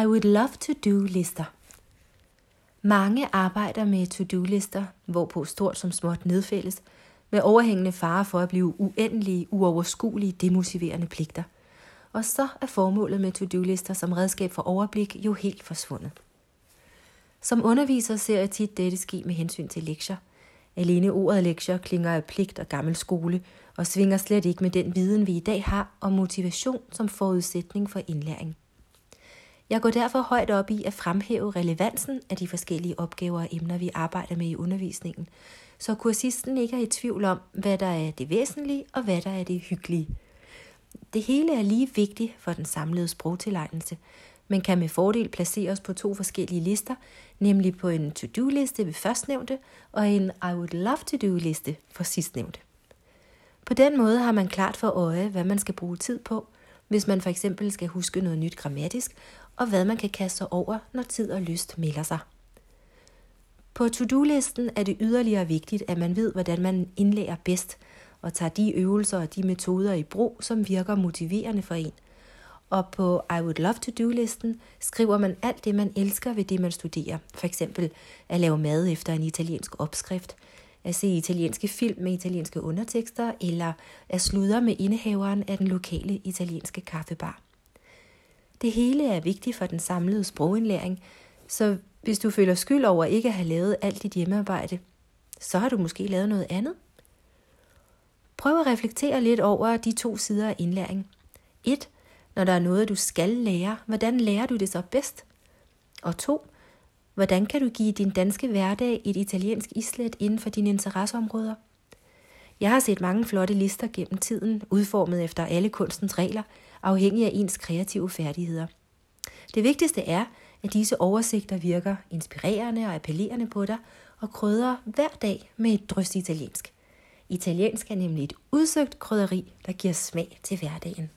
I would love to do lister. Mange arbejder med to-do-lister, hvorpå stort som småt nedfældes, med overhængende fare for at blive uendelige, uoverskuelige, demotiverende pligter. Og så er formålet med to-do-lister som redskab for overblik jo helt forsvundet. Som underviser ser jeg tit dette ske med hensyn til lektier. Alene ordet lektier klinger af pligt og gammel skole, og svinger slet ikke med den viden, vi i dag har om motivation som forudsætning for indlæring. Jeg går derfor højt op i at fremhæve relevansen af de forskellige opgaver og emner, vi arbejder med i undervisningen, så kursisten ikke er i tvivl om, hvad der er det væsentlige og hvad der er det hyggelige. Det hele er lige vigtigt for den samlede sprogtilegnelse, men kan med fordel placeres på to forskellige lister, nemlig på en to-do-liste ved førstnævnte og en I would love to do-liste for sidstnævnte. På den måde har man klart for øje, hvad man skal bruge tid på, hvis man for eksempel skal huske noget nyt grammatisk, og hvad man kan kaste sig over, når tid og lyst melder sig. På to-do-listen er det yderligere vigtigt, at man ved, hvordan man indlærer bedst, og tager de øvelser og de metoder i brug, som virker motiverende for en. Og på I would love to do-listen skriver man alt det, man elsker ved det, man studerer. For eksempel at lave mad efter en italiensk opskrift, at se italienske film med italienske undertekster, eller at sludre med indehaveren af den lokale italienske kaffebar. Det hele er vigtigt for den samlede sprogindlæring, så hvis du føler skyld over ikke at have lavet alt dit hjemmearbejde, så har du måske lavet noget andet. Prøv at reflektere lidt over de to sider af indlæring. 1. Når der er noget, du skal lære, hvordan lærer du det så bedst? Og 2. Hvordan kan du give din danske hverdag et italiensk islet inden for dine interesseområder? Jeg har set mange flotte lister gennem tiden, udformet efter alle kunstens regler, afhængig af ens kreative færdigheder. Det vigtigste er, at disse oversigter virker inspirerende og appellerende på dig, og krydrer hver dag med et drøst italiensk. Italiensk er nemlig et udsøgt krydderi, der giver smag til hverdagen.